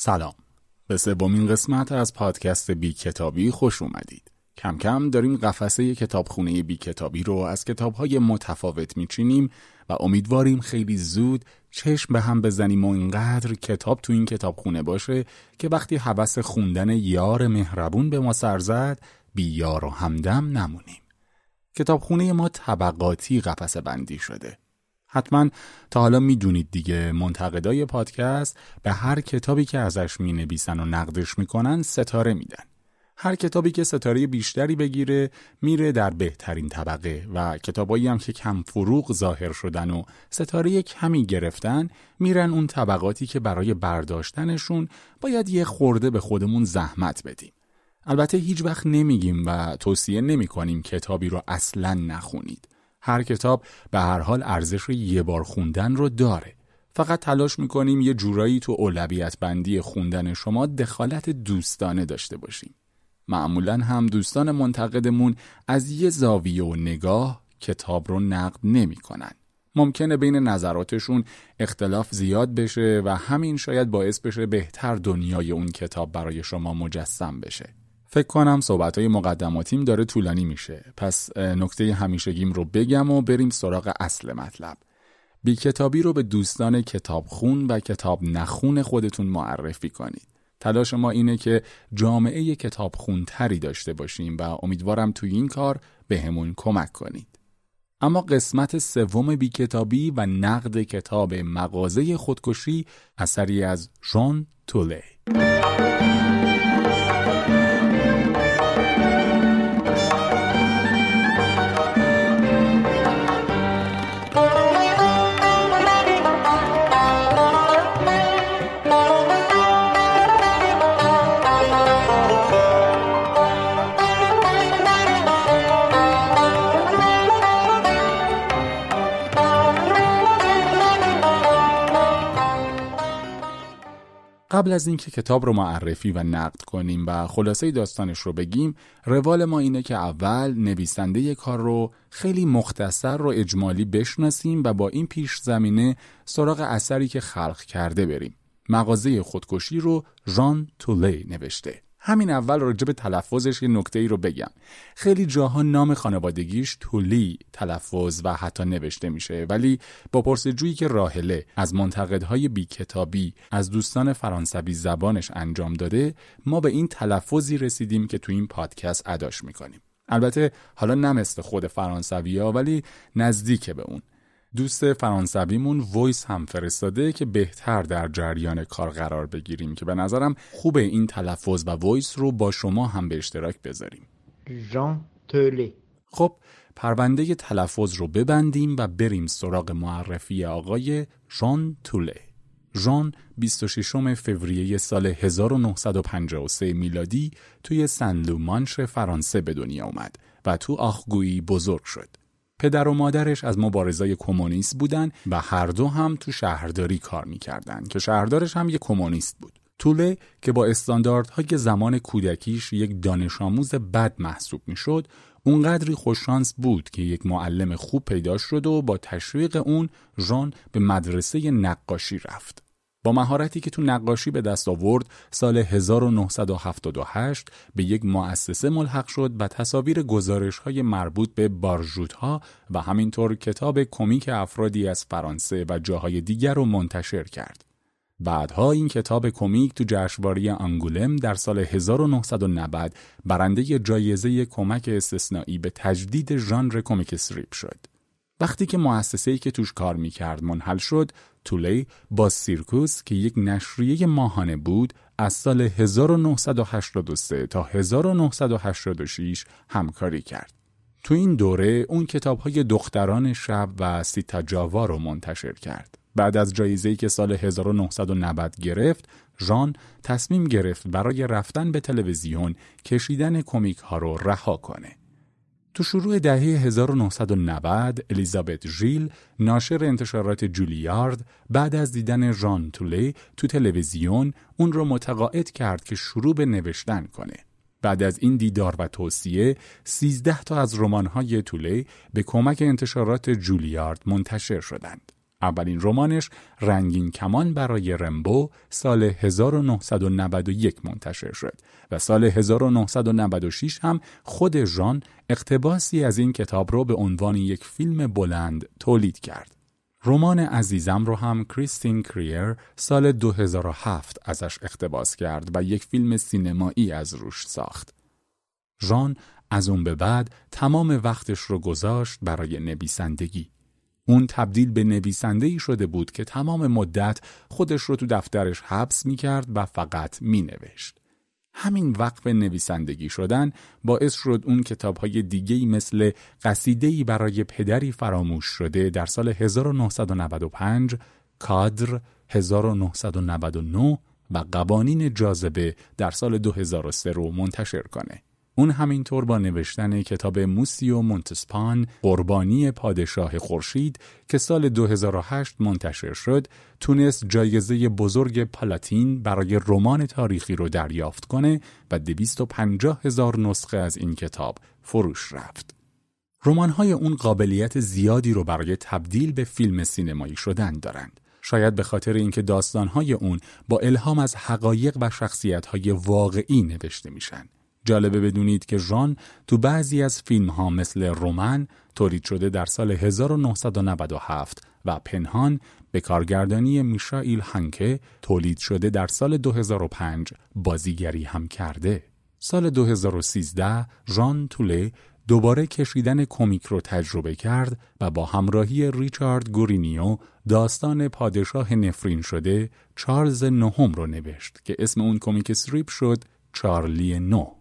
سلام. به سومین قسمت از پادکست بی کتابی خوش اومدید. کم کم داریم قفسه کتابخونه بی کتابی رو از کتابهای متفاوت میچینیم و امیدواریم خیلی زود چشم به هم بزنیم و اینقدر کتاب تو این کتابخونه باشه که وقتی حوس خوندن یار مهربون به ما سر زد بی یار و همدم نمونیم. کتابخونه ما طبقاتی قفسه بندی شده. حتما تا حالا می‌دونید دیگه منتقدای پادکست به هر کتابی که ازش می نویسن و نقدش می‌کنن ستاره میدن. هر کتابی که ستاره بیشتری بگیره میره در بهترین طبقه و کتابایی هم که کم فروغ ظاهر شدن و ستاره کمی گرفتن میرن اون طبقاتی که برای برداشتنشون باید یه خورده به خودمون زحمت بدیم. البته هیچ وقت نمیگیم و توصیه نمی کنیم کتابی رو اصلا نخونید. هر کتاب به هر حال ارزش یه بار خوندن رو داره فقط تلاش می‌کنیم یه جورایی تو اولویت بندی خوندن شما دخالت دوستانه داشته باشیم معمولا هم دوستان منتقدمون از یه زاویه و نگاه کتاب رو نقد نمی‌کنن. ممکنه بین نظراتشون اختلاف زیاد بشه و همین شاید باعث بشه بهتر دنیای اون کتاب برای شما مجسم بشه. فکر کنم صحبت های مقدماتیم داره طولانی میشه. پس نکته همیشگیم رو بگم و بریم سراغ اصل مطلب. بی کتابی رو به دوستان کتابخون و کتاب نخون خودتون معرفی کنید. تلاش ما اینه که جامعه کتابخون تری داشته باشیم و امیدوارم توی این کار به همون کمک کنید. اما قسمت سوم بی کتابی و نقد کتاب مغازه خودکشی اثری از ژان توله قبل از اینکه کتاب رو معرفی و نقد کنیم و خلاصه داستانش رو بگیم روال ما اینه که اول نویسنده کار رو خیلی مختصر و اجمالی بشناسیم و با این پیش زمینه سراغ اثری که خلق کرده بریم. مغازه خودکشی رو ژان تولی نوشته. همین اول راجع به تلفظش یه نکته ای رو بگم. خیلی جاها نام خانوادگیش تولی تلفظ و حتی نوشته میشه ولی با پرس‌وجویی که راهله از منتقدهای بی کتابی از دوستان فرانسوی زبانش انجام داده ما به این تلفظی رسیدیم که تو این پادکست اداش می‌کنیم. البته حالا نه خود فرانسوی ها ولی نزدیک به اون. دوست فرانسویمون voice هم فرستاده که بهتر در جریان کار قرار بگیریم که به نظرم خوبه این تلفظ و voice رو با شما هم به اشتراک بذاریم. ژان تولی خب پرونده تلفظ رو ببندیم و بریم سراغ معرفی آقای ژان توله ژان 26 فوریه سال 1953 میلادی توی سن لومانش فرانسه به دنیا اومد و تو آخگویی بزرگ شد. پدر و مادرش از مبارزای کمونیست بودن و هر دو هم تو شهرداری کار می‌کردن که شهردارش هم یک کمونیست بود. طوله که با استانداردهای زمان کودکیش یک دانش آموز بد محسوب می‌شد اونقدری خوششانس بود که یک معلم خوب پیدا شد و با تشویق اون ژان به مدرسه نقاشی رفت. با مهارتی که تو نقاشی به دست آورد سال 1978 به یک مؤسسه ملحق شد و تصاویر گزارش های مربوط به بارژوت ها و همینطور کتاب کمیک افرادی از فرانسه و جاهای دیگر رو منتشر کرد. بعدها این کتاب کمیک تو جشنواره آنگولم در سال 1990 برنده جایزه کمک استثنایی به تجدید ژانر کمیک استریپ شد. وقتی که مؤسسه‌ای که توش کار می‌کرد منحل شد، تولی با سیرکوس که یک نشریه ماهانه بود از سال 1983 تا 1986 همکاری کرد. تو این دوره اون کتاب های دختران شب و سیتا جاوا رو منتشر کرد. بعد از جایزه‌ای که سال 1990 گرفت، ژان تصمیم گرفت برای رفتن به تلویزیون کشیدن کمیک ها رو رها کنه. تو شروع دهه 1990 الیزابت ژیل ناشر انتشارات جولیارد بعد از دیدن ژان تولی تو تلویزیون اون رو متقاعد کرد که شروع به نوشتن کنه. بعد از این دیدار و توصیه 13 تا از رمان‌های تولی به کمک انتشارات جولیارد منتشر شدند. اولین رمانش رنگین کمان برای رمبو سال 1991 منتشر شد و سال 1996 هم خود ژان اقتباسی از این کتاب رو به عنوان یک فیلم بلند تولید کرد. رمان عزیزم رو هم کریستین کریر سال 2007 ازش اقتباس کرد و یک فیلم سینمایی از روش ساخت. ژان از اون به بعد تمام وقتش رو گذاشت برای نویسندگی. اون تبدیل به نویسنده ای شده بود که تمام مدت خودش رو تو دفترش حبس می کرد و فقط می نوشت. همین به نویسندگی شدن باعث شد اون کتاب های دیگه مثل قصیده برای پدری فراموش شده در سال 1995 کادر 1999 و قوانین جاذبه در سال 2003 رو منتشر کنه. اون همینطور با نوشتن کتاب موسیو مونتسپان قربانی پادشاه خورشید که سال 2008 منتشر شد تونست جایزه بزرگ پلاتین برای رمان تاریخی رو دریافت کنه و 250 هزار نسخه از این کتاب فروش رفت. رمان‌های اون قابلیت زیادی رو برای تبدیل به فیلم سینمایی شدن دارند. شاید به خاطر اینکه داستانهای اون با الهام از حقایق و شخصیت‌های واقعی نوشته میشن. جالبه بدونید که ژان تو بعضی از فیلم ها مثل رومن تولید شده در سال 1997 و پنهان به کارگردانی میشائیل هنکه تولید شده در سال 2005 بازیگری هم کرده. سال 2013 ژان توله دوباره کشیدن کمیک رو تجربه کرد و با همراهی ریچارد گورینیو داستان پادشاه نفرین شده چارلز نهم رو نوشت که اسم اون کمیک استریپ شد چارلی نو.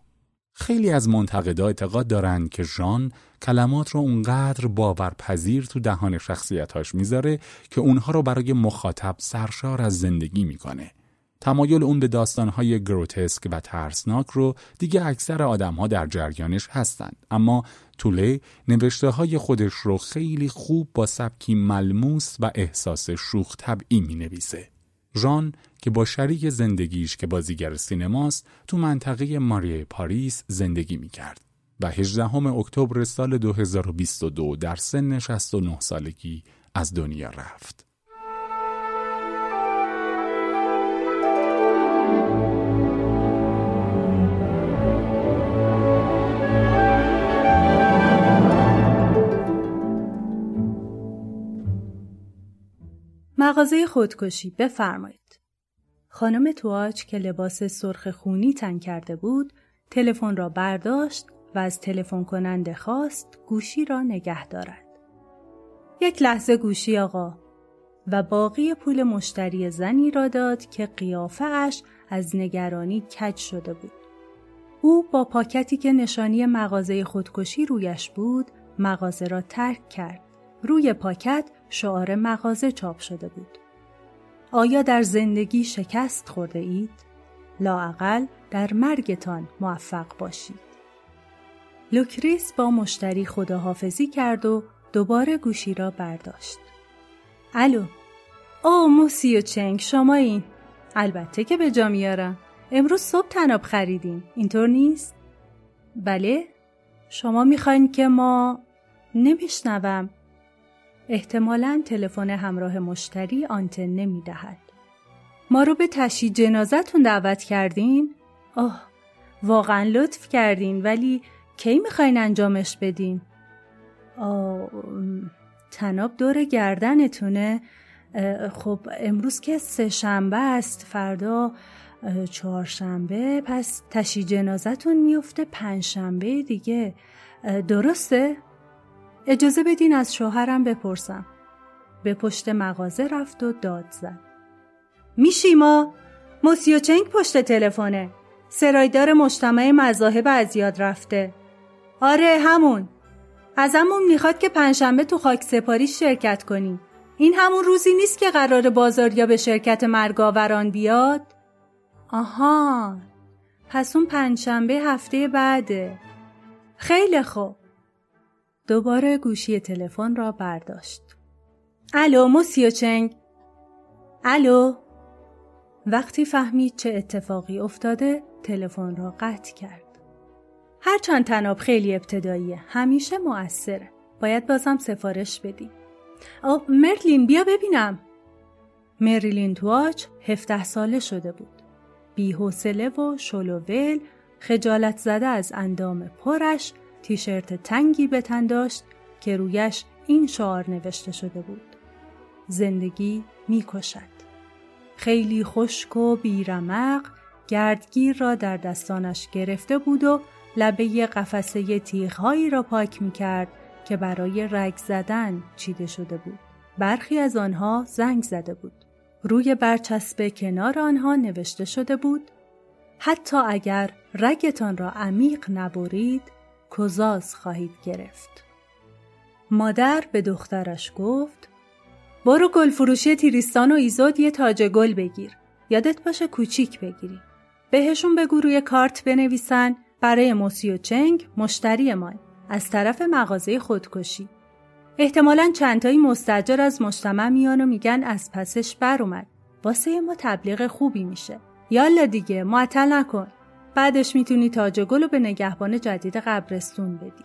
خیلی از منتقدا اعتقاد دارند که ژان کلمات رو اونقدر باورپذیر تو دهان شخصیتاش می‌ذاره که اونها رو برای مخاطب سرشار از زندگی می‌کنه. تمایل اون به داستانهای گروتسک و ترسناک رو دیگه اکثر آدمها در جریانش هستند اما توله نوشته های خودش رو خیلی خوب با سبکی ملموس و احساس شوخ طبعی می نویسه. ژان که با شریک زندگیش که بازیگر سینماست تو منطقه ماریه پاریس زندگی می کرد و 18 اکتبر سال 2022 در سن 69 سالگی از دنیا رفت. مغازه خودکشی بفرمایید. خانم تواچ که لباس سرخ خونی تن کرده بود تلفن را برداشت و از تلفن کننده خواست گوشی را نگه دارد. یک لحظه گوشی آقا و باقی پول مشتری زنی را داد که اش از نگرانی کج شده بود. او با پاکتی که نشانی مغازه خودکشی رویش بود مغازه را ترک کرد. روی پاکت شعار مغازه چاپ شده بود. آیا در زندگی شکست خورده اید؟ لااقل در مرگتان موفق باشید. لوکریس با مشتری خداحافظی کرد و دوباره گوشی را برداشت. الو او موسیو چنگ شمایین البته که به جا میارم امروز صبح طناب خریدیم اینطور نیست؟ بله شما می‌خواین که ما نمیشنوم احتمالا تلفن همراه مشتری آنتن نمی دهد. ما رو به تشییع جنازتون دعوت کردین؟ آه واقعا لطف کردین ولی کی می‌خواین انجامش بدین؟ آه تناب دور گردنتونه خب امروز که سه شنبه است فردا چهارشنبه پس تشییع جنازتون میفته پنج شنبه دیگه درسته؟ اجازه بدین از شوهرم بپرسم. به پشت مغازه رفت و داد زد. میشیما موسیوچنگ پشت تلفنه. سرایدار مجتمع مذاهب از یاد رفته. آره همون. ازمون می‌خواد که پنجشنبه تو خاک سپاری شرکت کنیم. این همون روزی نیست که قرار بازاریا به شرکت مرگاوران بیاد؟ آها پس اون پنجشنبه هفته بعده. خیلی خوب. دوباره گوشی تلفن را برداشت. الو موسیو چنگ الو وقتی فهمید چه اتفاقی افتاده تلفن را قطع کرد. هرچند تناب خیلی ابتداییه همیشه مؤثره. باید بازم سفارش بدیم. آب مرلین بیا ببینم مریلین تواچ 17 ساله شده بود بیحوصله و شلوول خجالت زده از اندام پرش تیشرت تنگی به تن داشت که رویش این شعار نوشته شده بود زندگی می‌کشد خیلی خشک و بیرمق گردگیر را در دستانش گرفته بود و لبه قفسه تیغهایی را پاک می کرد که برای رگ زدن چیده شده بود. برخی از آنها زنگ زده بود. روی برچسب کنار آنها نوشته شده بود حتی اگر رگتان را عمیق نبرید کزاز خواهید گرفت. مادر به دخترش گفت برو گل فروشی تیریستان و ایزود یه تاج گل بگیر. یادت باشه کوچیک بگیری. بهشون بگو روی کارت بنویسن برای موسی و چنگ مشتری ما از طرف مغازه خودکشی. احتمالا چندتایی مستجر از مجتمع میان و میگن از پسش بر اومد. واسه ما تبلیغ خوبی میشه. یالا دیگه معطل نکن. بعدش می‌تونی تاج گل رو به نگهبان جدید قبرستون بدی.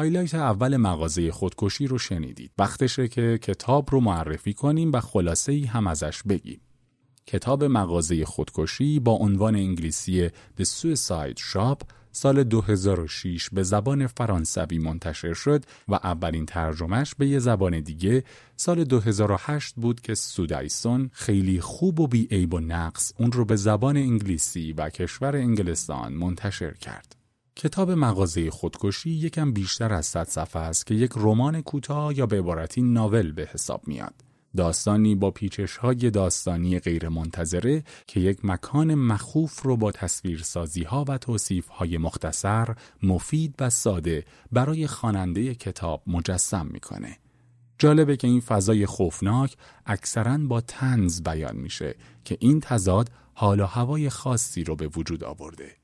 highlight اول مغازه خودکشی رو شنیدید. وقتشه که کتاب رو معرفی کنیم و خلاصه ای هم ازش بگیم. کتاب مغازه خودکشی با عنوان انگلیسی The Suicide Shop سال 2006 به زبان فرانسوی منتشر شد و اولین ترجمهش به یه زبان دیگه سال 2008 بود که Sue Dyson خیلی خوب و بیعیب و نقص اون رو به زبان انگلیسی و کشور انگلستان منتشر کرد. کتاب مغازه خودکشی یکم بیشتر از صد صفحه است که یک رمان کوتاه یا به عبارتی ناول به حساب میاد. داستانی با پیچش های داستانی غیر منتظره که یک مکان مخوف رو با تصویرسازی ها و توصیف های مختصر، مفید و ساده برای خواننده کتاب مجسم می‌کنه. جالبه که این فضای خوفناک اکثرا با تنز بیان میشه که این تضاد حال و هوای خاصی رو به وجود آورده.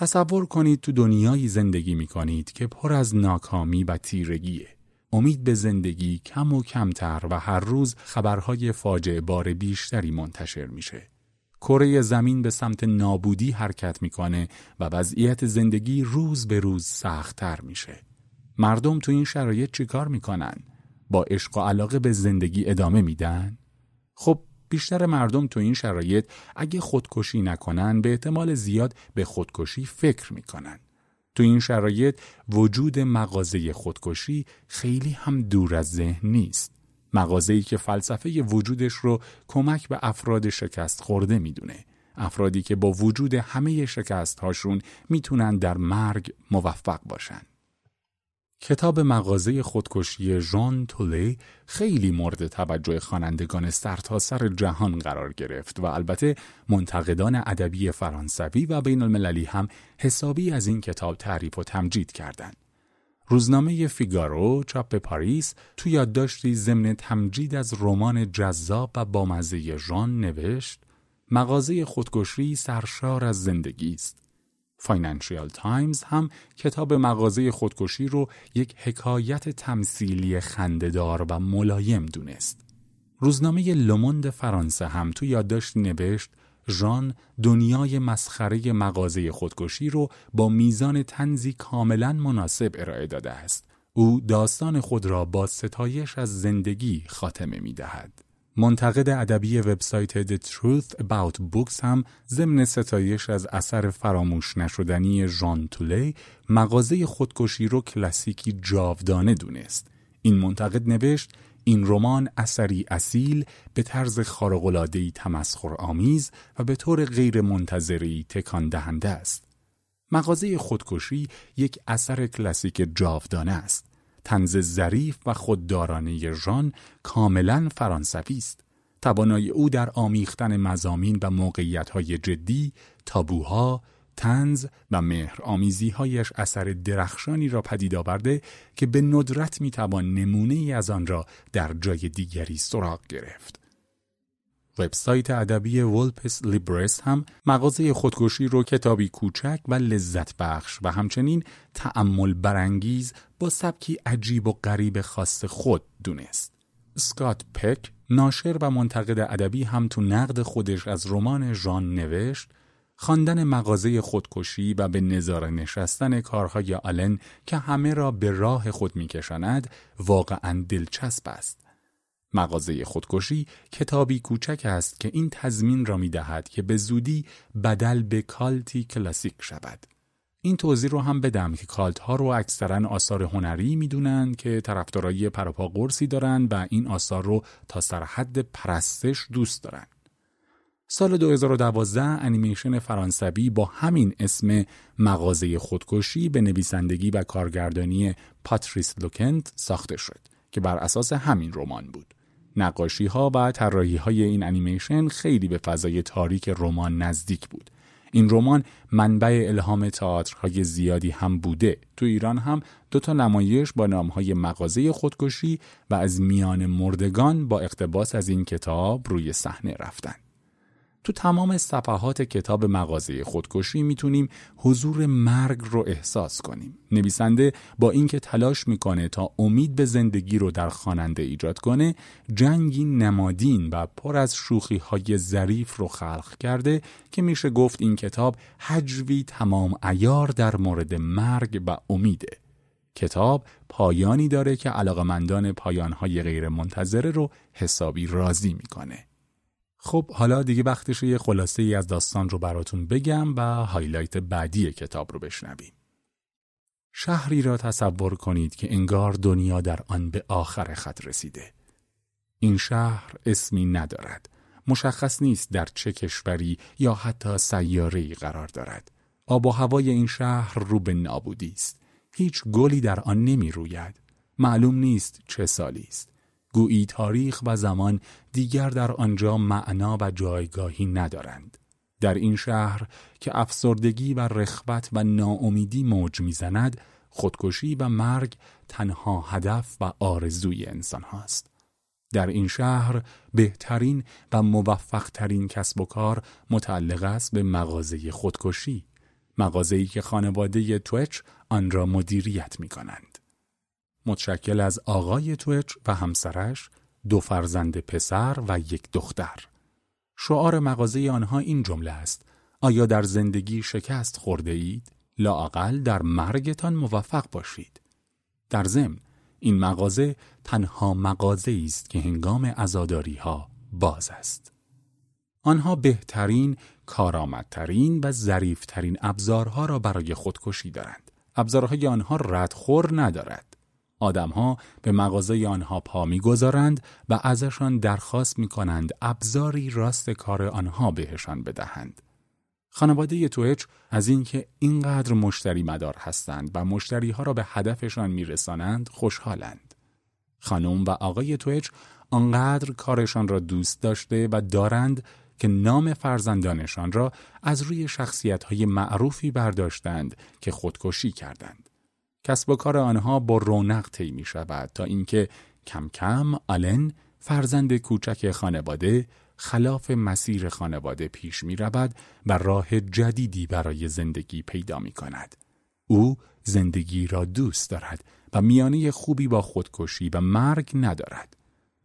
تصور کنید تو دنیایی زندگی می کنید که پر از ناکامی و تیرگیه. امید به زندگی کم و کمتر و هر روز خبرهای فاجعه بار بیشتری منتشر میشه. کره زمین به سمت نابودی حرکت می‌کنه و وضعیت زندگی روز به روز سختتر میشه. مردم تو این شرایط چیکار می‌کنن؟ با عشق و علاقه به زندگی ادامه میدن؟ خب بیشتر مردم تو این شرایط اگه خودکشی نکنن به احتمال زیاد به خودکشی فکر می‌کنن. تو این شرایط وجود مغازه خودکشی خیلی هم دور از ذهن نیست. مغازه‌ای که فلسفه وجودش رو کمک به افراد شکست خورده می‌دونه. افرادی که با وجود همه شکست هاشون می‌تونن در مرگ موفق باشن. کتاب مغازه خودکشی ژان تولی خیلی مورد توجه خوانندگان سرتاسر سر جهان قرار گرفت و البته منتقدان ادبی فرانسوی و بین المللی هم حسابی از این کتاب تعریف و تمجید کردند. روزنامه فیگارو چاپ پاریس تو یادداشتی ضمن تمجید از رمان جذاب و بامزه ژان نوشت مغازه خودکشی سرشار از زندگی است فاینانشیال تایمز هم کتاب مغازه خودکشی رو یک حکایت تمثیلی خندهدار و ملایم دونست. روزنامه لوموند فرانسه هم تو یادداشت نوشت ژان دنیای مسخره مغازه خودکشی رو با میزان تنزی کاملا مناسب ارائه داده است. او داستان خود را با ستایش از زندگی خاتمه می دهد. منتقد ادبی وبسایت The Truth About Books هم ضمن ستایش از اثر فراموش نشدنی ژان تولی مغازه خودکشی رو کلاسیکی جاودانه دونست. این منتقد نوشت این رمان اثری اصیل به طرز خارق‌العاده‌ای تمسخر آمیز و به طور غیر منتظری تکان دهنده است. مغازه خودکشی یک اثر کلاسیک جاودانه است. تنز ظریف و خوددارانه ژان کاملا فرانسوی است. توانایی او در آمیختن مزامین و موقعیت‌های جدی، تابوها، تنز و مهر آمیزیهایش اثر درخشانی را پدید آورده که به ندرت می‌توان نمونه ای از آن را در جای دیگری سراغ گرفت. وبسایت ادبی ولپس لیبرس هم مغازه خودکشی رو کتابی کوچک و لذت بخش و همچنین تأمل برانگیز با سبکی عجیب و غریب خاص خود دونست. سکات پک ناشر و منتقد ادبی هم تو نقد خودش از رمان ژان نوشت خواندن مغازه خودکشی و به نظاره نشستن کارهای آلن که همه را به راه خود میکشاند واقعا دلچسب است. مغازه خودکشی کتابی کوچک است که این تضمین را می دهد که به زودی بدل به کالتی کلاسیک شود. این توضیح رو هم بدم که کالت ها رو اکثرا آثار هنری می‌دونن که طرفدارای پروپا قرصی دارن و این آثار رو تا سرحد پرستش دوست دارن. سال 2012 انیمیشن فرانسوی با همین اسم مغازه خودکشی به نویسندگی و کارگردانی پاتریس لوکنت ساخته شد که بر اساس همین رمان بود. نقاشی ها و طراحی های این انیمیشن خیلی به فضای تاریک رمان نزدیک بود. این رمان منبع الهام تئاترهای زیادی هم بوده. تو ایران هم دو تا نمایش با نامهای مغازه خودکشی و از میان مردگان با اقتباس از این کتاب روی صحنه رفتن. تو تمام صفحات کتاب مغازه خودکشی می‌تونیم حضور مرگ رو احساس کنیم. نویسنده با اینکه تلاش می‌کنه تا امید به زندگی رو در خواننده ایجاد کنه، جنگی نمادین و پر از شوخی های ظریف رو خلق کرده که میشه گفت این کتاب حجوی تمام ایار در مورد مرگ و امیده. کتاب پایانی داره که علاقمندان پایانهای غیر منتظره رو حسابی راضی می‌کنه. خب حالا دیگه وقتشه یه خلاصه ای از داستان رو براتون بگم و هایلایت بعدی کتاب رو بشنویم. شهری را تصور کنید که انگار دنیا در آن به آخر خط رسیده. این شهر اسمی ندارد. مشخص نیست در چه کشوری یا حتی سیاره‌ای قرار دارد. آب و هوای این شهر رو به نابودی است. هیچ گلی در آن نمی روید. معلوم نیست چه سالی است. گویی تاریخ و زمان دیگر در آنجا معنا و جایگاهی ندارند. در این شهر که افسردگی و رخوت و ناامیدی موج می‌زند، خودکشی و مرگ تنها هدف و آرزوی انسان هاست. در این شهر بهترین و موفقترین کسب و کار متعلق است به مغازه خودکشی. مغازه‌ای که خانواده توچ آن را مدیریت می کنند. متشکل از آقای توچ و همسرش، دو فرزند پسر و یک دختر. شعار مغازه آنها این جمله است: آیا در زندگی شکست خورده اید؟ لااقل در مرگتان موفق باشید. در ضمن این مغازه تنها مغازه است که هنگام عزاداری ها باز است. آنها بهترین، کارآمدترین و ظریفترین ابزارها را برای خودکشی دارند. ابزارهای آنها ردخور ندارد. آدمها به مغازه آنها پا می‌گذارند و ازشان درخواست می کنند ابزاری راست کار آنها بهشان بدهند. خانواده توچ از اینکه اینقدر مشتری مدار هستند و مشتری ها را به هدفشان میرسانند خوشحالند. خانم و آقای توچ آنقدر کارشان را دوست داشته و دارند که نام فرزندانشان را از روی شخصیت های معروفی برداشتند که خودکشی کردند. کسب و کار آنها با رونق طی می شود تا اینکه کم کم آلن فرزند کوچک خانواده خلاف مسیر خانواده پیش می رود و راه جدیدی برای زندگی پیدا می کند. او زندگی را دوست دارد و میانه خوبی با خودکشی و مرگ ندارد.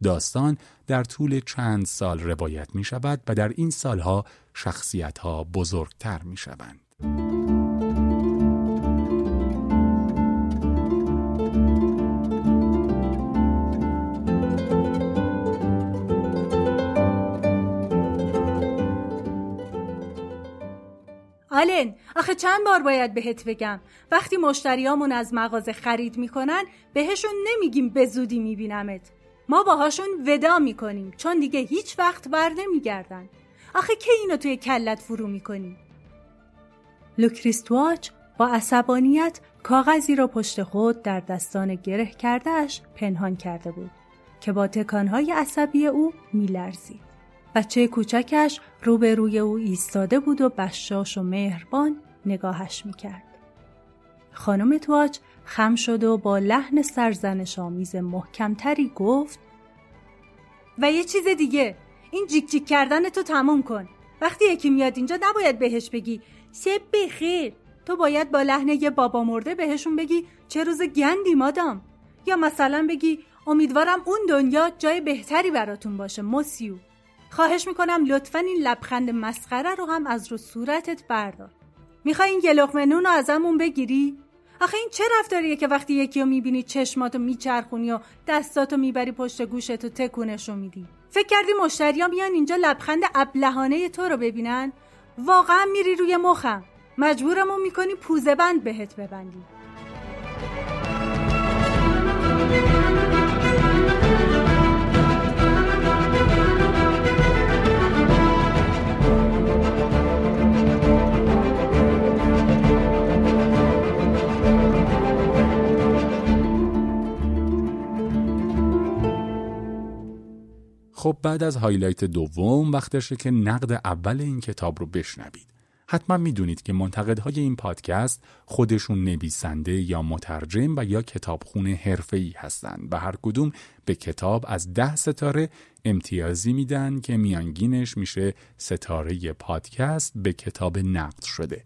داستان در طول چند سال روایت می شود و در این سالها شخصیت ها بزرگتر می شوند. آلن آخه چند بار باید بهت بگم. وقتی مشتریامون از مغازه خرید می‌کنن بهشون نمیگیم به زودی میبینمت. ما باهاشون ودا می‌کنیم چون دیگه هیچ وقت بر نمیگردن. آخه که اینو توی کلت فرو می‌کنی؟ لوکریستواچ با عصبانیت کاغذی را پشت خود در دستان گره کردهش پنهان کرده بود که با تکانهای عصبی او میلرزید. بچه کوچکش روبروی او ایستاده بود و بشاش و مهربان نگاهش می‌کرد. خانم تواچ خم شد و با لحن سرزنش آمیز محکمتری گفت و یه چیز دیگه این جیک جیک کردن تو تموم کن. وقتی یکی میاد اینجا نباید بهش بگی. شب بخیر. تو باید با لحن یه بابا مرده بهشون بگی چه روز گندی مادام. یا مثلا بگی امیدوارم اون دنیا جای بهتری براتون باشه موسیو خواهش می‌کنم لطفا این لبخند مسخره رو هم از رو صورتت بردار. می‌خوای این گلوخمه نون رو ازمون بگیری؟ آخه این چه رفتاریه که وقتی یکی رو می‌بینی چشماتو میچرخونی و دستاتو می‌بری پشت گوشتو تکونشو میدی؟ فکر کردی مشتریا میان اینجا لبخند ابلهانه تو رو ببینن؟ واقعا میری روی مخم. مجبورمون می‌کنی پوزه بند بهت ببندی. خب بعد از highlight دوم وقتشه که نقد اول این کتاب رو بشنوید. حتما می‌دونید که منتقدهای این پادکست خودشون نویسنده یا مترجم و یا کتابخون حرفه‌ای هستند و هر کدوم به کتاب از ده ستاره امتیازی میدن که میانگینش میشه ستاره پادکست به کتاب نقد شده.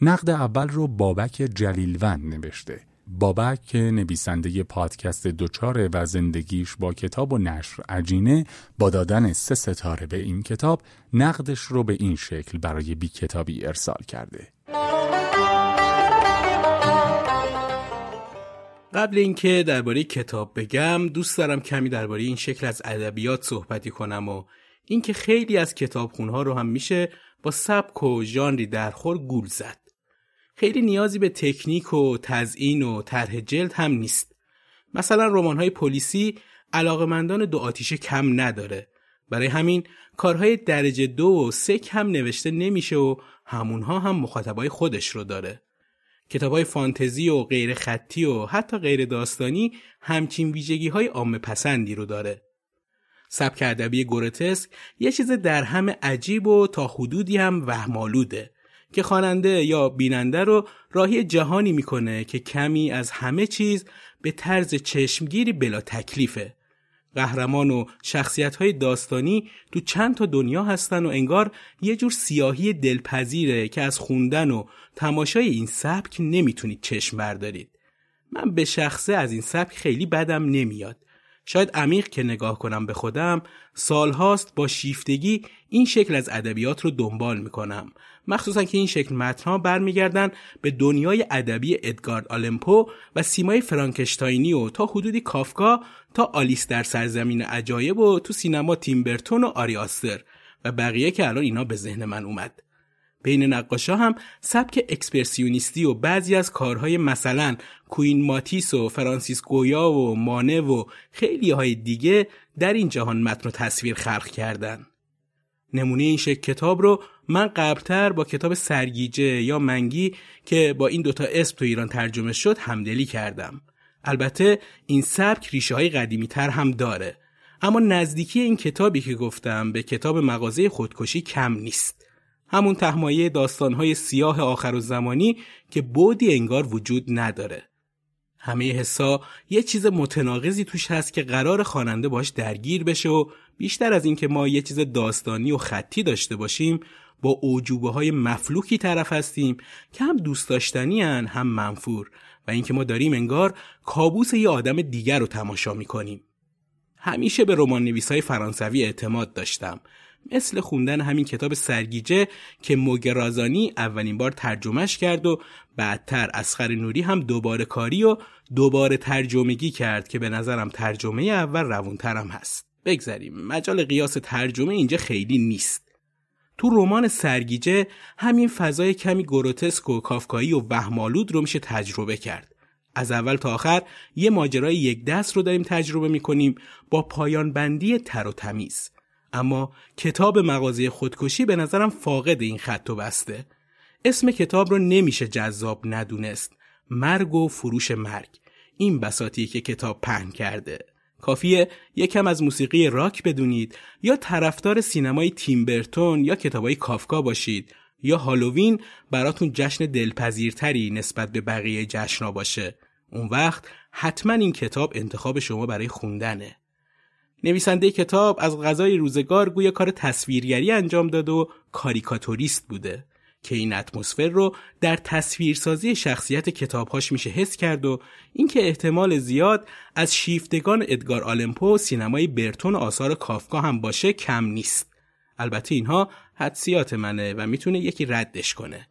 نقد اول رو بابک جلیلوند نوشته بابک که نویسنده پادکست دوچاره و زندگیش با کتاب و نشر عجینه با دادن سه ستاره به این کتاب نقدش رو به این شکل برای بی کتابی ارسال کرده. قبل اینکه درباره کتاب بگم دوست دارم کمی درباره این شکل از ادبیات صحبتی کنم و اینکه خیلی از کتابخونها رو هم میشه با سبک و ژانری درخور گول زد. خیلی نیازی به تکنیک و تزئین و طرح جلد هم نیست. مثلا رمان های پلیسی علاقمندان دو آتیشه کم نداره. برای همین کارهای درجه دو و سک هم نوشته نمیشه و همونها هم مخاطبای خودش رو داره. کتاب های فانتزی و غیر خطی و حتی غیر داستانی همچین ویژگی های عام پسندی رو داره. سبک ادبی گورتسک یه چیز در همه عجیب و تا حدودی هم وهمالوده. که خواننده یا بیننده رو راهی جهانی می‌کنه که کمی از همه چیز به طرز چشمگیری بلا تکلیفه. قهرمان و شخصیت های داستانی تو چند تا دنیا هستن و انگار یه جور سیاهی دلپذیره که از خوندن و تماشای این سبک نمی‌تونید چشم بردارید. من به شخصه از این سبک خیلی بدم نمیاد. شاید عمیق که نگاه کنم به خودم سالهاست با شیفتگی این شکل از ادبیات رو دنبال می‌کنم. مخصوصا که این شکل متنها برمیگردن به دنیای ادبی ادگار آلن پو و سیمای فرانکشتاینی و تا حدودی کافکا تا آلیس در سرزمین عجایب و تو سینما تیم برتون و آری آستر. و بقیه که الان اینا به ذهن من اومد. بین نقاشا هم سبک اکسپرسیونیستی و بعضی از کارهای مثلا کوئنتین ماتسیس و فرانسیسکو گویا و مانه و خیلی های دیگه در این جهان متن و تصویر خلق کردن. نمونه این شکل کتاب رو من قبلتر با کتاب سرگیجه یا منگی که با این دوتا اسم تو ایران ترجمه شد همدلی کردم. البته این سبک ریشه های قدیمی تر هم داره. اما نزدیکی این کتابی که گفتم به کتاب مغازه خودکشی کم نیست. همون تهمایه داستانهای سیاه آخر و زمانی که بودی انگار وجود نداره. همه حسا یه چیز متناقضی توش هست که قرار خواننده باش درگیر بشه و بیشتر از اینکه ما یه چیز داستانی و خطی داشته باشیم با اوجوبه های مفلوکی طرف هستیم که هم دوست داشتنی هم منفور و اینکه ما داریم انگار کابوس یه آدم دیگر رو تماشا می‌کنیم. همیشه به رمان نویس های فرانسوی اعتماد داشتم مثل خوندن همین کتاب سرگیجه که موگرازانی اولین بار ترجمهش کرد و بعدتر اسخر نوری هم دوباره کاری و دوباره ترجمگی کرد که به نظرم ترجمه اول روونترم هست. بگذریم. مجال قیاس ترجمه اینجا خیلی نیست. تو رمان سرگیجه همین فضای کمی گروتسک و کافکایی و وهمالود رو میشه تجربه کرد. از اول تا آخر یه ماجرای یک دست رو داریم تجربه می‌کنیم با پایان بندی تر و تمیز. اما کتاب مغازه خودکشی به نظرم فاقد این خط و بسته. اسم کتاب رو نمیشه جذاب ندونست. مرگ و فروش مرگ. این بساتی که کتاب پهن کرده. کافیه یکم از موسیقی راک بدونید یا طرفدار سینمای تیمبرتون یا کتابای کافکا باشید یا هالووین براتون جشن دلپذیرتری نسبت به بقیه جشنا باشه. اون وقت حتما این کتاب انتخاب شما برای خوندنه. نویسنده کتاب از غذای روزگار گویا کار تصویرگری انجام داد و کاریکاتوریست بوده که این اتمسفر رو در تصویرسازی شخصیت کتابهاش میشه حس کرد و اینکه احتمال زیاد از شیفتگان ادگار آلمپو سینمای برتون و آثار کافکا هم باشه کم نیست. البته اینها حدسیات منه و می‌تونه یکی ردش کنه.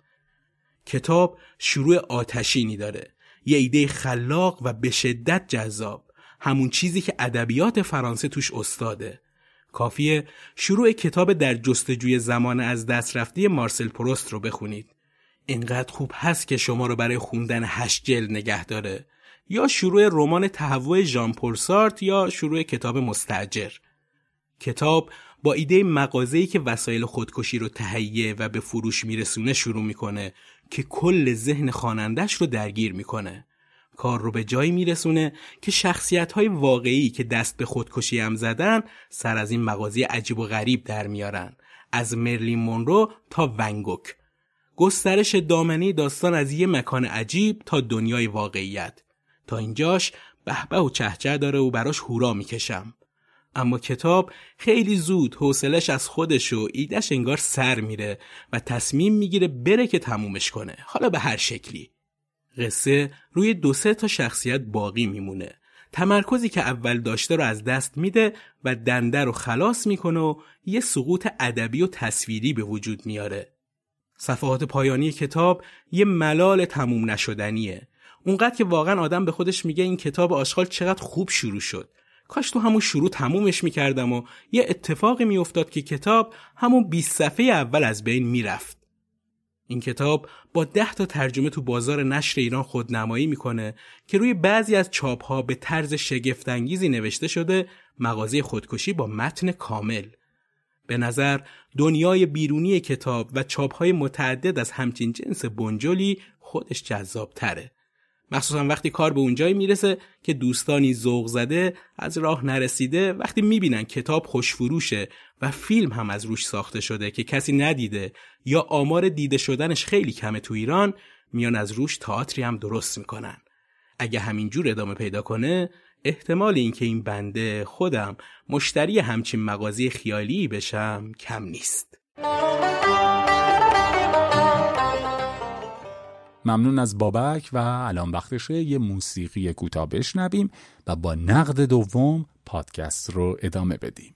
کتاب شروع آتشینی داره. یه ایده خلاق و به شدت جذاب. همون چیزی که ادبیات فرانسه توش استاده. کافیه شروع کتاب در جستجوی زمان از دست رفته مارسل پروست رو بخونید. اینقدر خوب هست که شما رو برای خوندن هشت جلد نگه داره. یا شروع رمان تهوع ژان پل سارت یا شروع کتاب مستجر. کتاب با ایده مغازه‌ای که وسایل خودکشی رو تهیه و به فروش میرسونه شروع می‌کنه که کل ذهن خوانندش رو درگیر می‌کنه. کار رو به جایی میرسونه که شخصیت های واقعی که دست به خودکشی هم زدن سر از این مغازی عجیب و غریب در میارن. از مرلین مونرو تا ونگوک گسترش دامنه داستان از یه مکان عجیب تا دنیای واقعیت. تا اینجاش بهبه و چهچه داره و براش هورا می‌کشم. اما کتاب خیلی زود حوصلش از خودش و ایدش انگار سر میره و تصمیم می‌گیره بره که تمومش کنه. حالا به هر شکلی. قصه روی دو سه تا شخصیت باقی میمونه. تمرکزی که اول داشته رو از دست میده و دنده رو خلاص می‌کنه و یه سقوط ادبی و تصویری به وجود میاره. صفحات پایانی کتاب یه ملال تموم نشدنیه. اونقدر که واقعا آدم به خودش میگه این کتاب آشغال چقدر خوب شروع شد. کاش تو همون شروع تمومش می‌کردم و یه اتفاقی میافتاد که کتاب همون 20 صفحه اول از بین می‌رفت. این کتاب با ده تا ترجمه تو بازار نشر ایران خودنمایی می‌کنه که روی بعضی از چاپ ها به طرز شگفتانگیزی نوشته شده مغازه خودکشی با متن کامل به نظر دنیای بیرونی کتاب و چاپ های متعدد از همچین جنس بنجلی خودش جذاب تره. مخصوصا وقتی کار به اونجایی می‌رسه که دوستانی ذوق زده از راه نرسیده وقتی می‌بینن کتاب خوشفروشه و فیلم هم از روش ساخته شده که کسی ندیده یا آمار دیده شدنش خیلی کمه تو ایران میان از روش تئاتری هم درست می‌کنن. اگه همینجور ادامه پیدا کنه احتمال اینکه این بنده خودم مشتری همچین مغازی خیالی بشم کم نیست. ممنون از بابک و الان وقتشه یه موسیقی کوتاه بشنویم و با نقد دوم پادکست رو ادامه بدیم.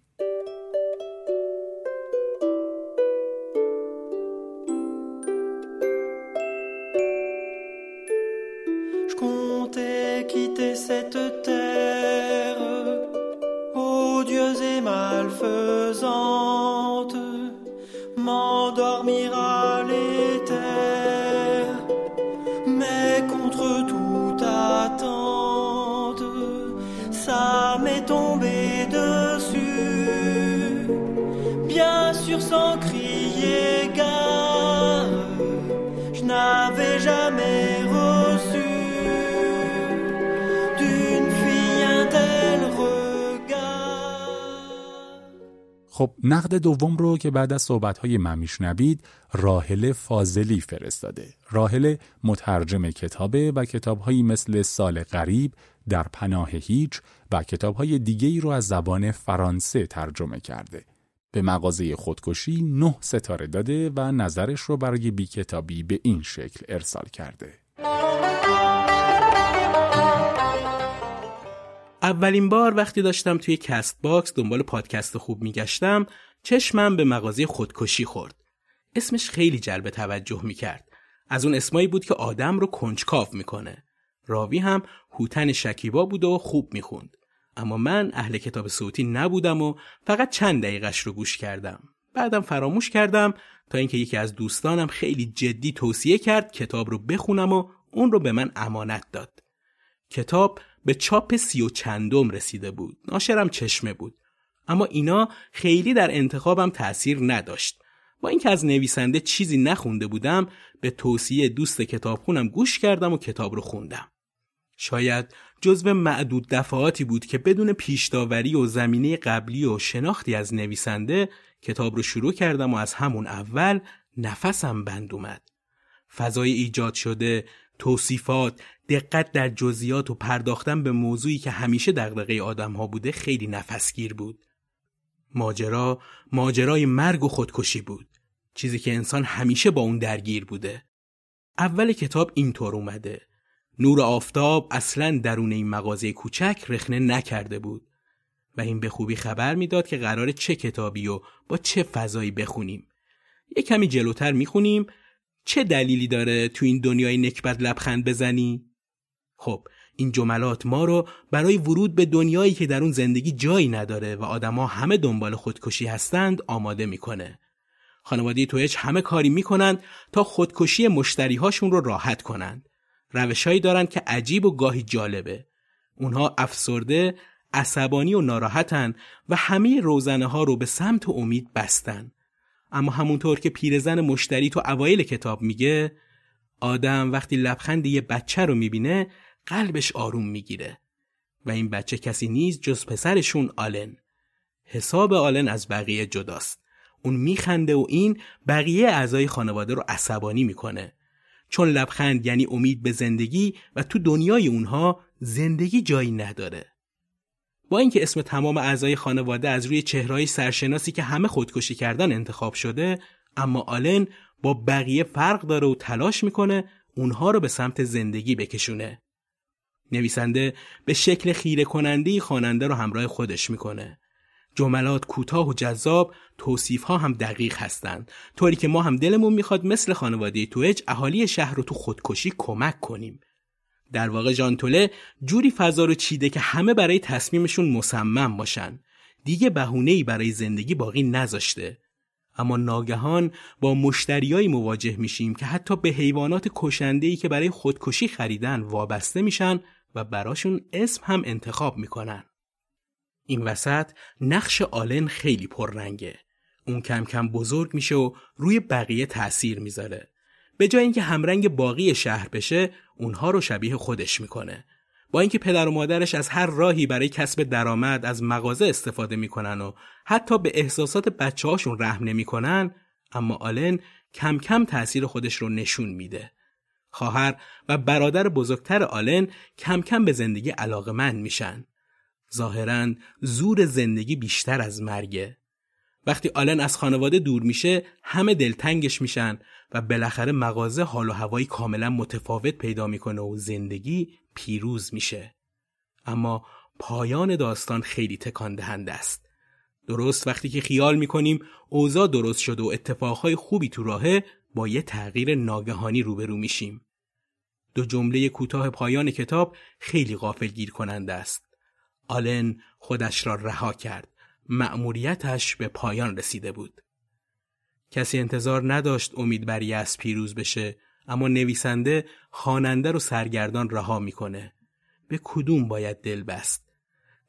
خب نقد دوم رو که بعد از صحبت‌های من میشنوید راهله فاضلی فرستاده. راهله مترجم کتابه و کتابهایی مثل سال غریب در پناه هیچ و کتابهای دیگه رو از زبان فرانسه ترجمه کرده. به مغازه خودکشی نه ستاره داده و نظرش رو برای بی کتابی به این شکل ارسال کرده. اولین بار وقتی داشتم توی Castbox دنبال پادکست خوب میگشتم چشمم به مغازه خودکشی خورد. اسمش خیلی جلب توجه می‌کرد. از اون اسمایی بود که آدم رو کنجکاو می‌کنه. راوی هم هوتن شکیبا بود و خوب می‌خوند. اما من اهل کتاب صوتی نبودم و فقط چند دقیقش رو گوش کردم. بعدم فراموش کردم تا اینکه یکی از دوستانم خیلی جدی توصیه کرد کتاب رو بخونم و اون رو به من امانت داد. کتاب به چاپ سی و چندم رسیده بود. ناشرم چشمه بود. اما اینا خیلی در انتخابم تأثیر نداشت. با اینکه از نویسنده چیزی نخونده بودم به توصیه دوست کتابخونم گوش کردم و کتاب رو خوندم. شاید جزو معدود دفعاتی بود که بدون پیشداوری و زمینه قبلی و شناختی از نویسنده کتاب رو شروع کردم و از همون اول نفسم بند اومد. فضای ایجاد شده، توصیفات، دقت در جزئیات و پرداختن به موضوعی که همیشه دغدغه آدم ها بوده خیلی نفسگیر بود. ماجرا ماجرای مرگ و خودکشی بود. چیزی که انسان همیشه با اون درگیر بوده. اول کتاب اینطور اومده. نور آفتاب اصلا درون این مغازه کوچک رخنه نکرده بود و این به خوبی خبر می‌داد که قرار چه کتابی و با چه فضایی بخونیم. یه کمی جلوتر می‌خونیم چه دلیلی داره تو این دنیای نکبت لبخند بزنی؟ خب این جملات ما رو برای ورود به دنیایی که در اون زندگی جایی نداره و آدما همه دنبال خودکشی هستند آماده می‌کنه. خانواده تویچ همه کاری می‌کنند تا خودکشی مشتریهاشون رو راحت کنند. روشهایی دارند که عجیب و گاهی جالبه. اونها افسرده، عصبانی و ناراحتن و همه روزنه ها رو به سمت امید بستن. اما همونطور که پیرزن مشتری تو اوایل کتاب میگه آدم وقتی لبخند یه بچه رو می‌بینه قلبش آروم می‌گیره و این بچه کسی نیست جز پسرشون آلن حساب آلن از بقیه جداست اون میخنده و این بقیه اعضای خانواده رو عصبانی می‌کنه چون لبخند یعنی امید به زندگی و تو دنیای اونها زندگی جایی نداره. با اینکه اسم تمام اعضای خانواده از روی چهرهای سرشناسی که همه خودکشی کردن انتخاب شده اما آلن با بقیه فرق داره و تلاش می‌کنه اونها رو به سمت زندگی بکشونه. نویسنده به شکل خیره کننده خواننده رو همراه خودش می‌کنه. جملات کوتاه و جذاب توصیف ها هم دقیق هستند. طوری که ما هم دلمون می‌خواد مثل خانواده توج اهالی شهر رو تو خودکشی کمک کنیم. در واقع ژانتوله جوری فضا رو چیده که همه برای تصمیمشون مصمم باشن. دیگه ای برای زندگی باقی نذاشته. اما ناگهان با مشتریایی مواجه میشیم که حتی به حیوانات ای که برای خودکشی خریدن وابسته میشن و براشون اسم هم انتخاب می‌کنن. این وسط نقش آلن خیلی پررنگه. اون کم کم بزرگ میشه و روی بقیه تأثیر می‌ذاره. به جای اینکه همرنگ باقی شهر بشه اونها رو شبیه خودش می‌کنه. با اینکه پدر و مادرش از هر راهی برای کسب درآمد از مغازه استفاده می‌کنن و حتی به احساسات بچه هاشون رحم نمی‌کنن اما آلن کم کم تأثیر خودش رو نشون میده. خواهر و برادر بزرگتر آلن کم کم به زندگی علاقمند میشن. ظاهرا زور زندگی بیشتر از مرگه. وقتی آلن از خانواده دور میشه همه دلتنگش میشن و بالاخره مغازه حال و هوایی کاملا متفاوت پیدا می‌کنه و زندگی پیروز میشه. اما پایان داستان خیلی تکان دهنده است. درست وقتی که خیال می‌کنیم اوضاع درست شده و اتفاقهای خوبی تو راهه با یه تغییر ناگهانی روبرو میشیم. دو جمله کوتاه پایان کتاب خیلی غافل گیر کننده است. آلن خودش را رها کرد. مأموریتش به پایان رسیده بود. کسی انتظار نداشت امید بر از پیروز بشه اما نویسنده خواننده رو سرگردان رها می‌کنه. به کدوم باید دل بست؟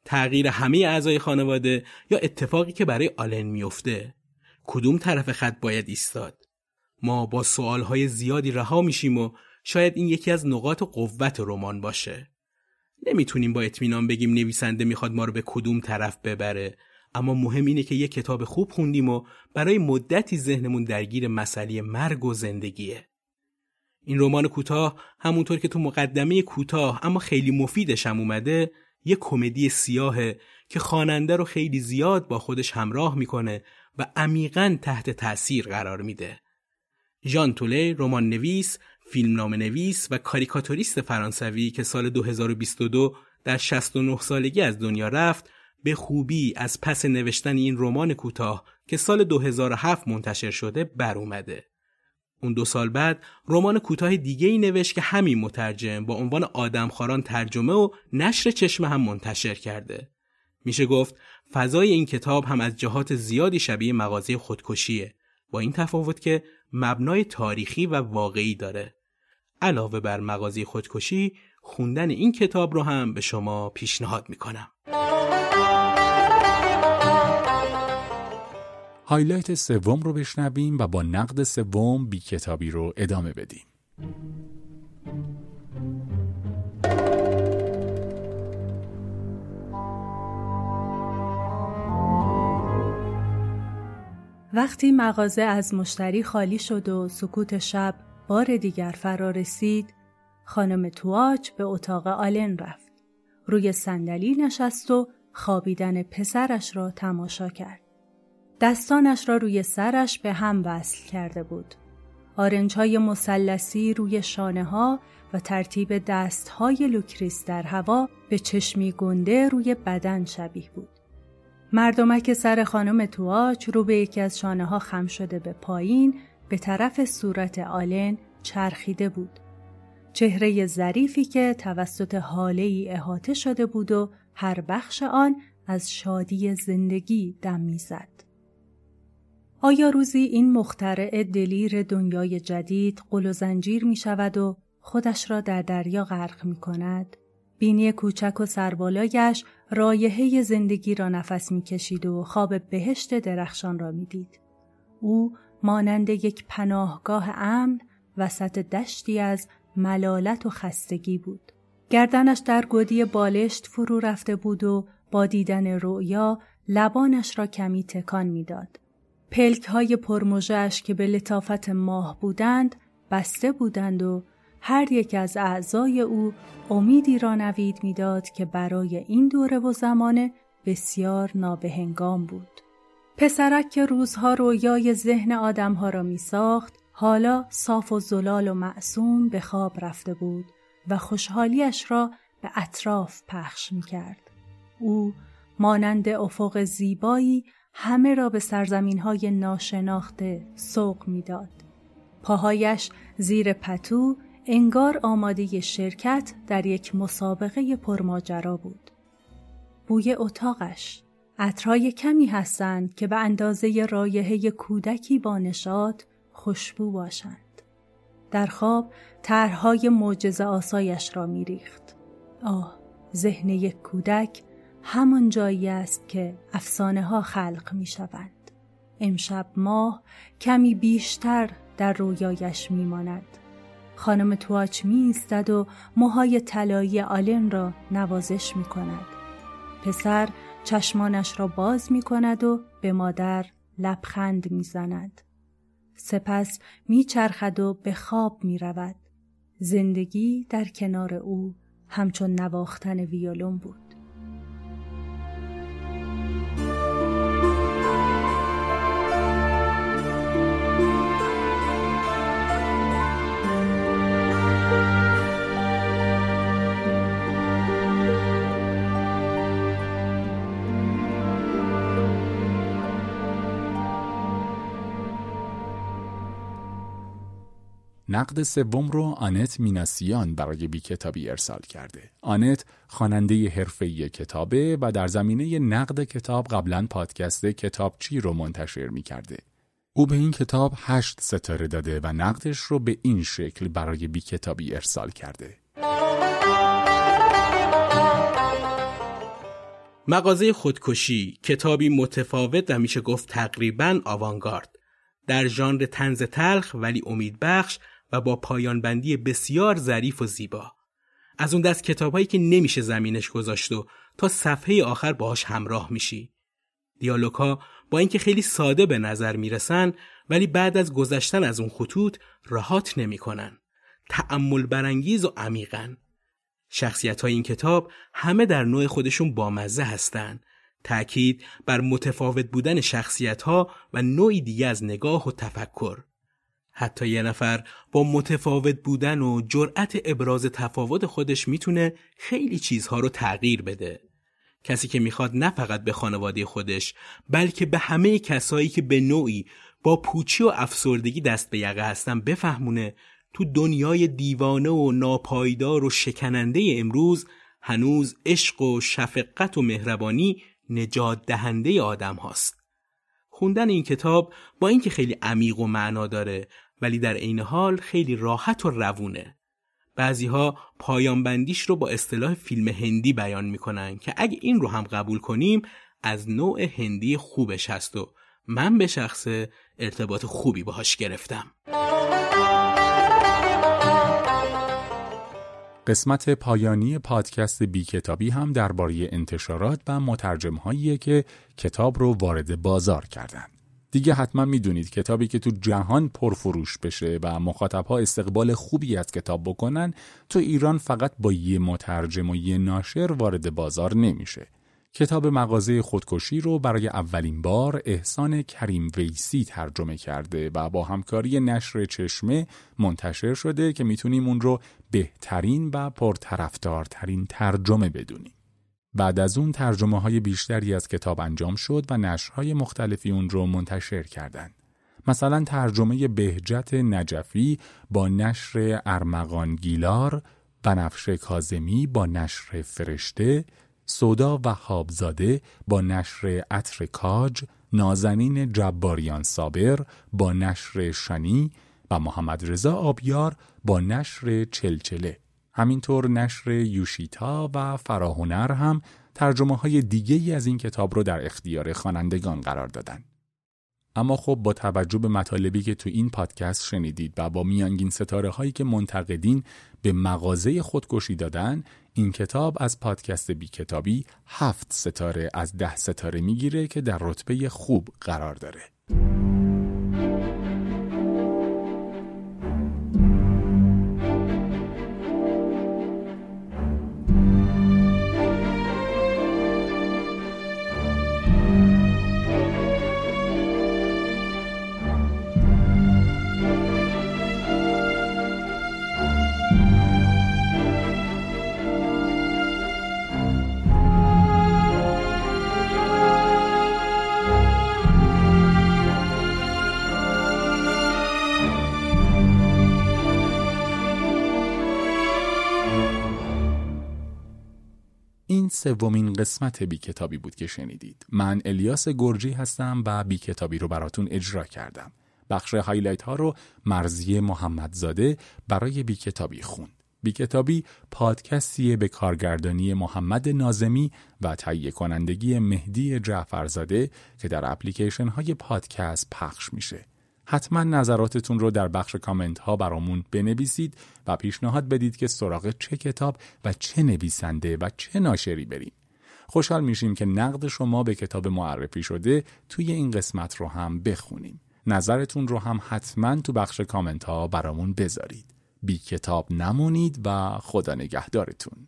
تغییر همه اعضای خانواده یا اتفاقی که برای آلن میفته کدوم طرف خط باید ایستاد؟ ما با سوالهای زیادی رها میشیم و شاید این یکی از نقاط قوت رمان باشه. نمی‌تونیم با اطمینان بگیم نویسنده می‌خواد ما رو به کدوم طرف ببره اما مهم اینه که یه کتاب خوب خوندیم و برای مدتی ذهنمون درگیر مسئله مرگ و زندگیه. این رمان کوتاه همونطور که تو مقدمه کوتاه اما خیلی مفیدش هم اومده یه کمدی سیاهه که خواننده رو خیلی زیاد با خودش همراه می‌کنه و عمیقا تحت تاثیر قرار میده. ژان توله رمان نویس، فیلمنامه نویس و کاریکاتوریست فرانسوی که سال 2022 در 69 سالگی از دنیا رفت به خوبی از پس نوشتن این رمان کوتاه که سال 2007 منتشر شده بر اومده. اون دو سال بعد رمان کوتاه دیگه ای نوشت که همین مترجم با عنوان آدمخواران ترجمه و نشر چشم هم منتشر کرده. میشه گفت فضای این کتاب هم از جهات زیادی شبیه مغازه خودکشیه با این تفاوت که مبنای تاریخی و واقعی داره. علاوه بر مغازه خودکشی خوندن این کتاب رو هم به شما پیشنهاد می‌کنم. هایلایت سوم رو بشنویم و با نقد سوم بی کتابی رو ادامه بدیم. وقتی مغازه از مشتری خالی شد و سکوت شب بار دیگر فرا رسید خانم تواچ به اتاق آلن رفت. روی صندلی نشست و خوابیدن پسرش را تماشا کرد. دستانش را روی سرش به هم وصل کرده بود. آرنج های مثلثی روی شانه ها و ترتیب دست های لوکریس در هوا به چشمی گنده روی بدن شبیه بود. مردمک سر خانم تواچ رو به یکی از شانه ها خم شده به پایین به طرف صورت آلن چرخیده بود. چهره ظریفی که توسط حاله ای احاطه شده بود و هر بخش آن از شادی زندگی دم می‌زد. آیا روزی این مخترع دلیر دنیای جدید قل و زنجیر می شود و خودش را در دریا غرق می کند؟ بینی کوچک و سربالایش رایحه زندگی را نفس می کشید و خواب بهشت درخشان را می دید. او مانند یک پناهگاه امن وسط دشتی از ملالت و خستگی بود. گردنش در گودی بالشت فرو رفته بود و با دیدن رؤیا لبانش را کمی تکان می‌داد. پلک های که به لطافت ماه بودند بسته بودند و هر یک از اعضای او امیدی را نوید می‌داد که برای این دوره و زمانه بسیار نابهنگام بود. پسرک که روزها رویای ذهن آدمها را می ساخت حالا صاف و زلال و معصوم به خواب رفته بود و خوشحالیش را به اطراف پخش می کرد. او مانند افق زیبایی همه را به سرزمین های ناشناخته سوق می‌داد. پاهایش زیر پتو انگار آماده شرکت در یک مسابقه پرماجرا بود. بوی اتاقش عطرهای کمی هستند که به اندازه رایحه کودکی با نشاط خوشبو باشند. در خواب طرحهای معجزه آسایش را میریخت. آه ذهن یک کودک همان جایی است که افسانه ها خلق می شوند. امشب ماه کمی بیشتر در رویایش می ماند. خانم تواچ می ایستد و موهای طلایی آلن را نوازش می کند. پسر چشمانش را باز می کند و به مادر لبخند می زند. سپس می چرخد و به خواب می رود. زندگی در کنار او همچون نواختن ویولون بود. نقد سوم رو آنت میناسیان برای بی کتابی ارسال کرده. آنت خواننده حرفه‌ای کتابه و در زمینه نقد کتاب قبلا پادکست کتابچی رو منتشر می کرده. او به این کتاب هشت ستاره داده و نقدش رو به این شکل برای بی کتابی ارسال کرده. مغازه خودکشی کتابی متفاوت و میشه گفت تقریبا آوانگارد در ژانر تنز تلخ ولی امیدبخش و با پایان بندی بسیار ظریف و زیبا. از اون دست کتابهایی که نمیشه زمینش گذاشت و تا صفحه آخر باهاش همراه میشی. دیالوگ ها با اینکه خیلی ساده به نظر می‌رسن ولی بعد از گذشتن از اون خطوط راحت نمی‌کنن. تأمل برانگیز و عمیقن. شخصیت های این کتاب همه در نوع خودشون بامزه هستند تأکید بر متفاوت بودن شخصیت ها و نوعی دیگه از نگاه و تفکر. حتی یه نفر با متفاوت بودن و جرأت ابراز تفاوت خودش می‌تونه خیلی چیزها رو تغییر بده. کسی که می‌خواد نه فقط به خانواده خودش بلکه به همه کسایی که به نوعی با پوچی و افسردگی دست به یقه هستن بفهمونه تو دنیای دیوانه و ناپایدار و شکننده امروز هنوز عشق و شفقت و مهربانی نجات دهنده آدم هاست. خوندن این کتاب با اینکه خیلی عمیق و معنا داره ولی در عین حال خیلی راحت و روونه. بعضیها پایان بندیش رو با اصطلاح فیلم هندی بیان می‌کنن که اگه این رو هم قبول کنیم از نوع هندی خوبش هست و من به شخص ارتباط خوبی باهاش گرفتم. قسمت پایانی پادکست بی کتابی هم درباره انتشارات و مترجم که کتاب رو وارد بازار کردند. دیگه حتما می‌دونید کتابی که تو جهان پرفروش بشه و مخاطبها استقبال خوبی از کتاب بکنن تو ایران فقط با یه مترجم و یه ناشر وارد بازار نمیشه. کتاب مغازه خودکشی رو برای اولین بار احسان کریم ویسی ترجمه کرده و با همکاری نشر چشمه منتشر شده که می‌تونیم اون رو بهترین و پرطرفدارترین ترجمه بدونیم. بعد از اون ترجمه های بیشتری از کتاب انجام شد و نشرهای مختلفی اون رو منتشر کردند. مثلا ترجمه بهجت نجفی با نشر ارمغان گیلار، بنفشه کازمی با نشر فرشته، سودا و حابزاده با نشر عطر کاج، نازنین جباریان صابر با نشر شانی و محمد رضا آبیار با نشر چلچله. همینطور نشر یوشیتا و فراهنر هم ترجمه های دیگه ای از این کتاب رو در اختیار خوانندگان قرار دادن. اما خب با توجه به مطالبی که تو این پادکست شنیدید و با میانگین ستاره هایی که منتقدین به مغازه خودکشی دادن این کتاب از پادکست بی کتابی هفت ستاره از ده ستاره می‌گیره که در رتبه خوب قرار داره. سومین قسمت بی کتابی بود که شنیدید. من الیاس گرجی هستم و بی کتابی رو براتون اجرا کردم. بخش highlight ها رو مرضیه محمدزاده برای بی کتابی خوند. بی کتابی پادکستیه به کارگردانی محمد نازمی و تهیه کنندگی مهدی جعفرزاده که در اپلیکیشن های پادکست پخش میشه. حتما نظراتتون رو در بخش کامنت ها برامون بنویسید و پیشنهاد بدید که سراغ چه کتاب و چه نویسنده و چه ناشری بریم. خوشحال میشیم که نقد شما به کتاب معرفی شده توی این قسمت رو هم بخونیم. نظرتون رو هم حتما تو بخش کامنت ها برامون بذارید. بی کتاب نمونید و خدا نگهدارتون.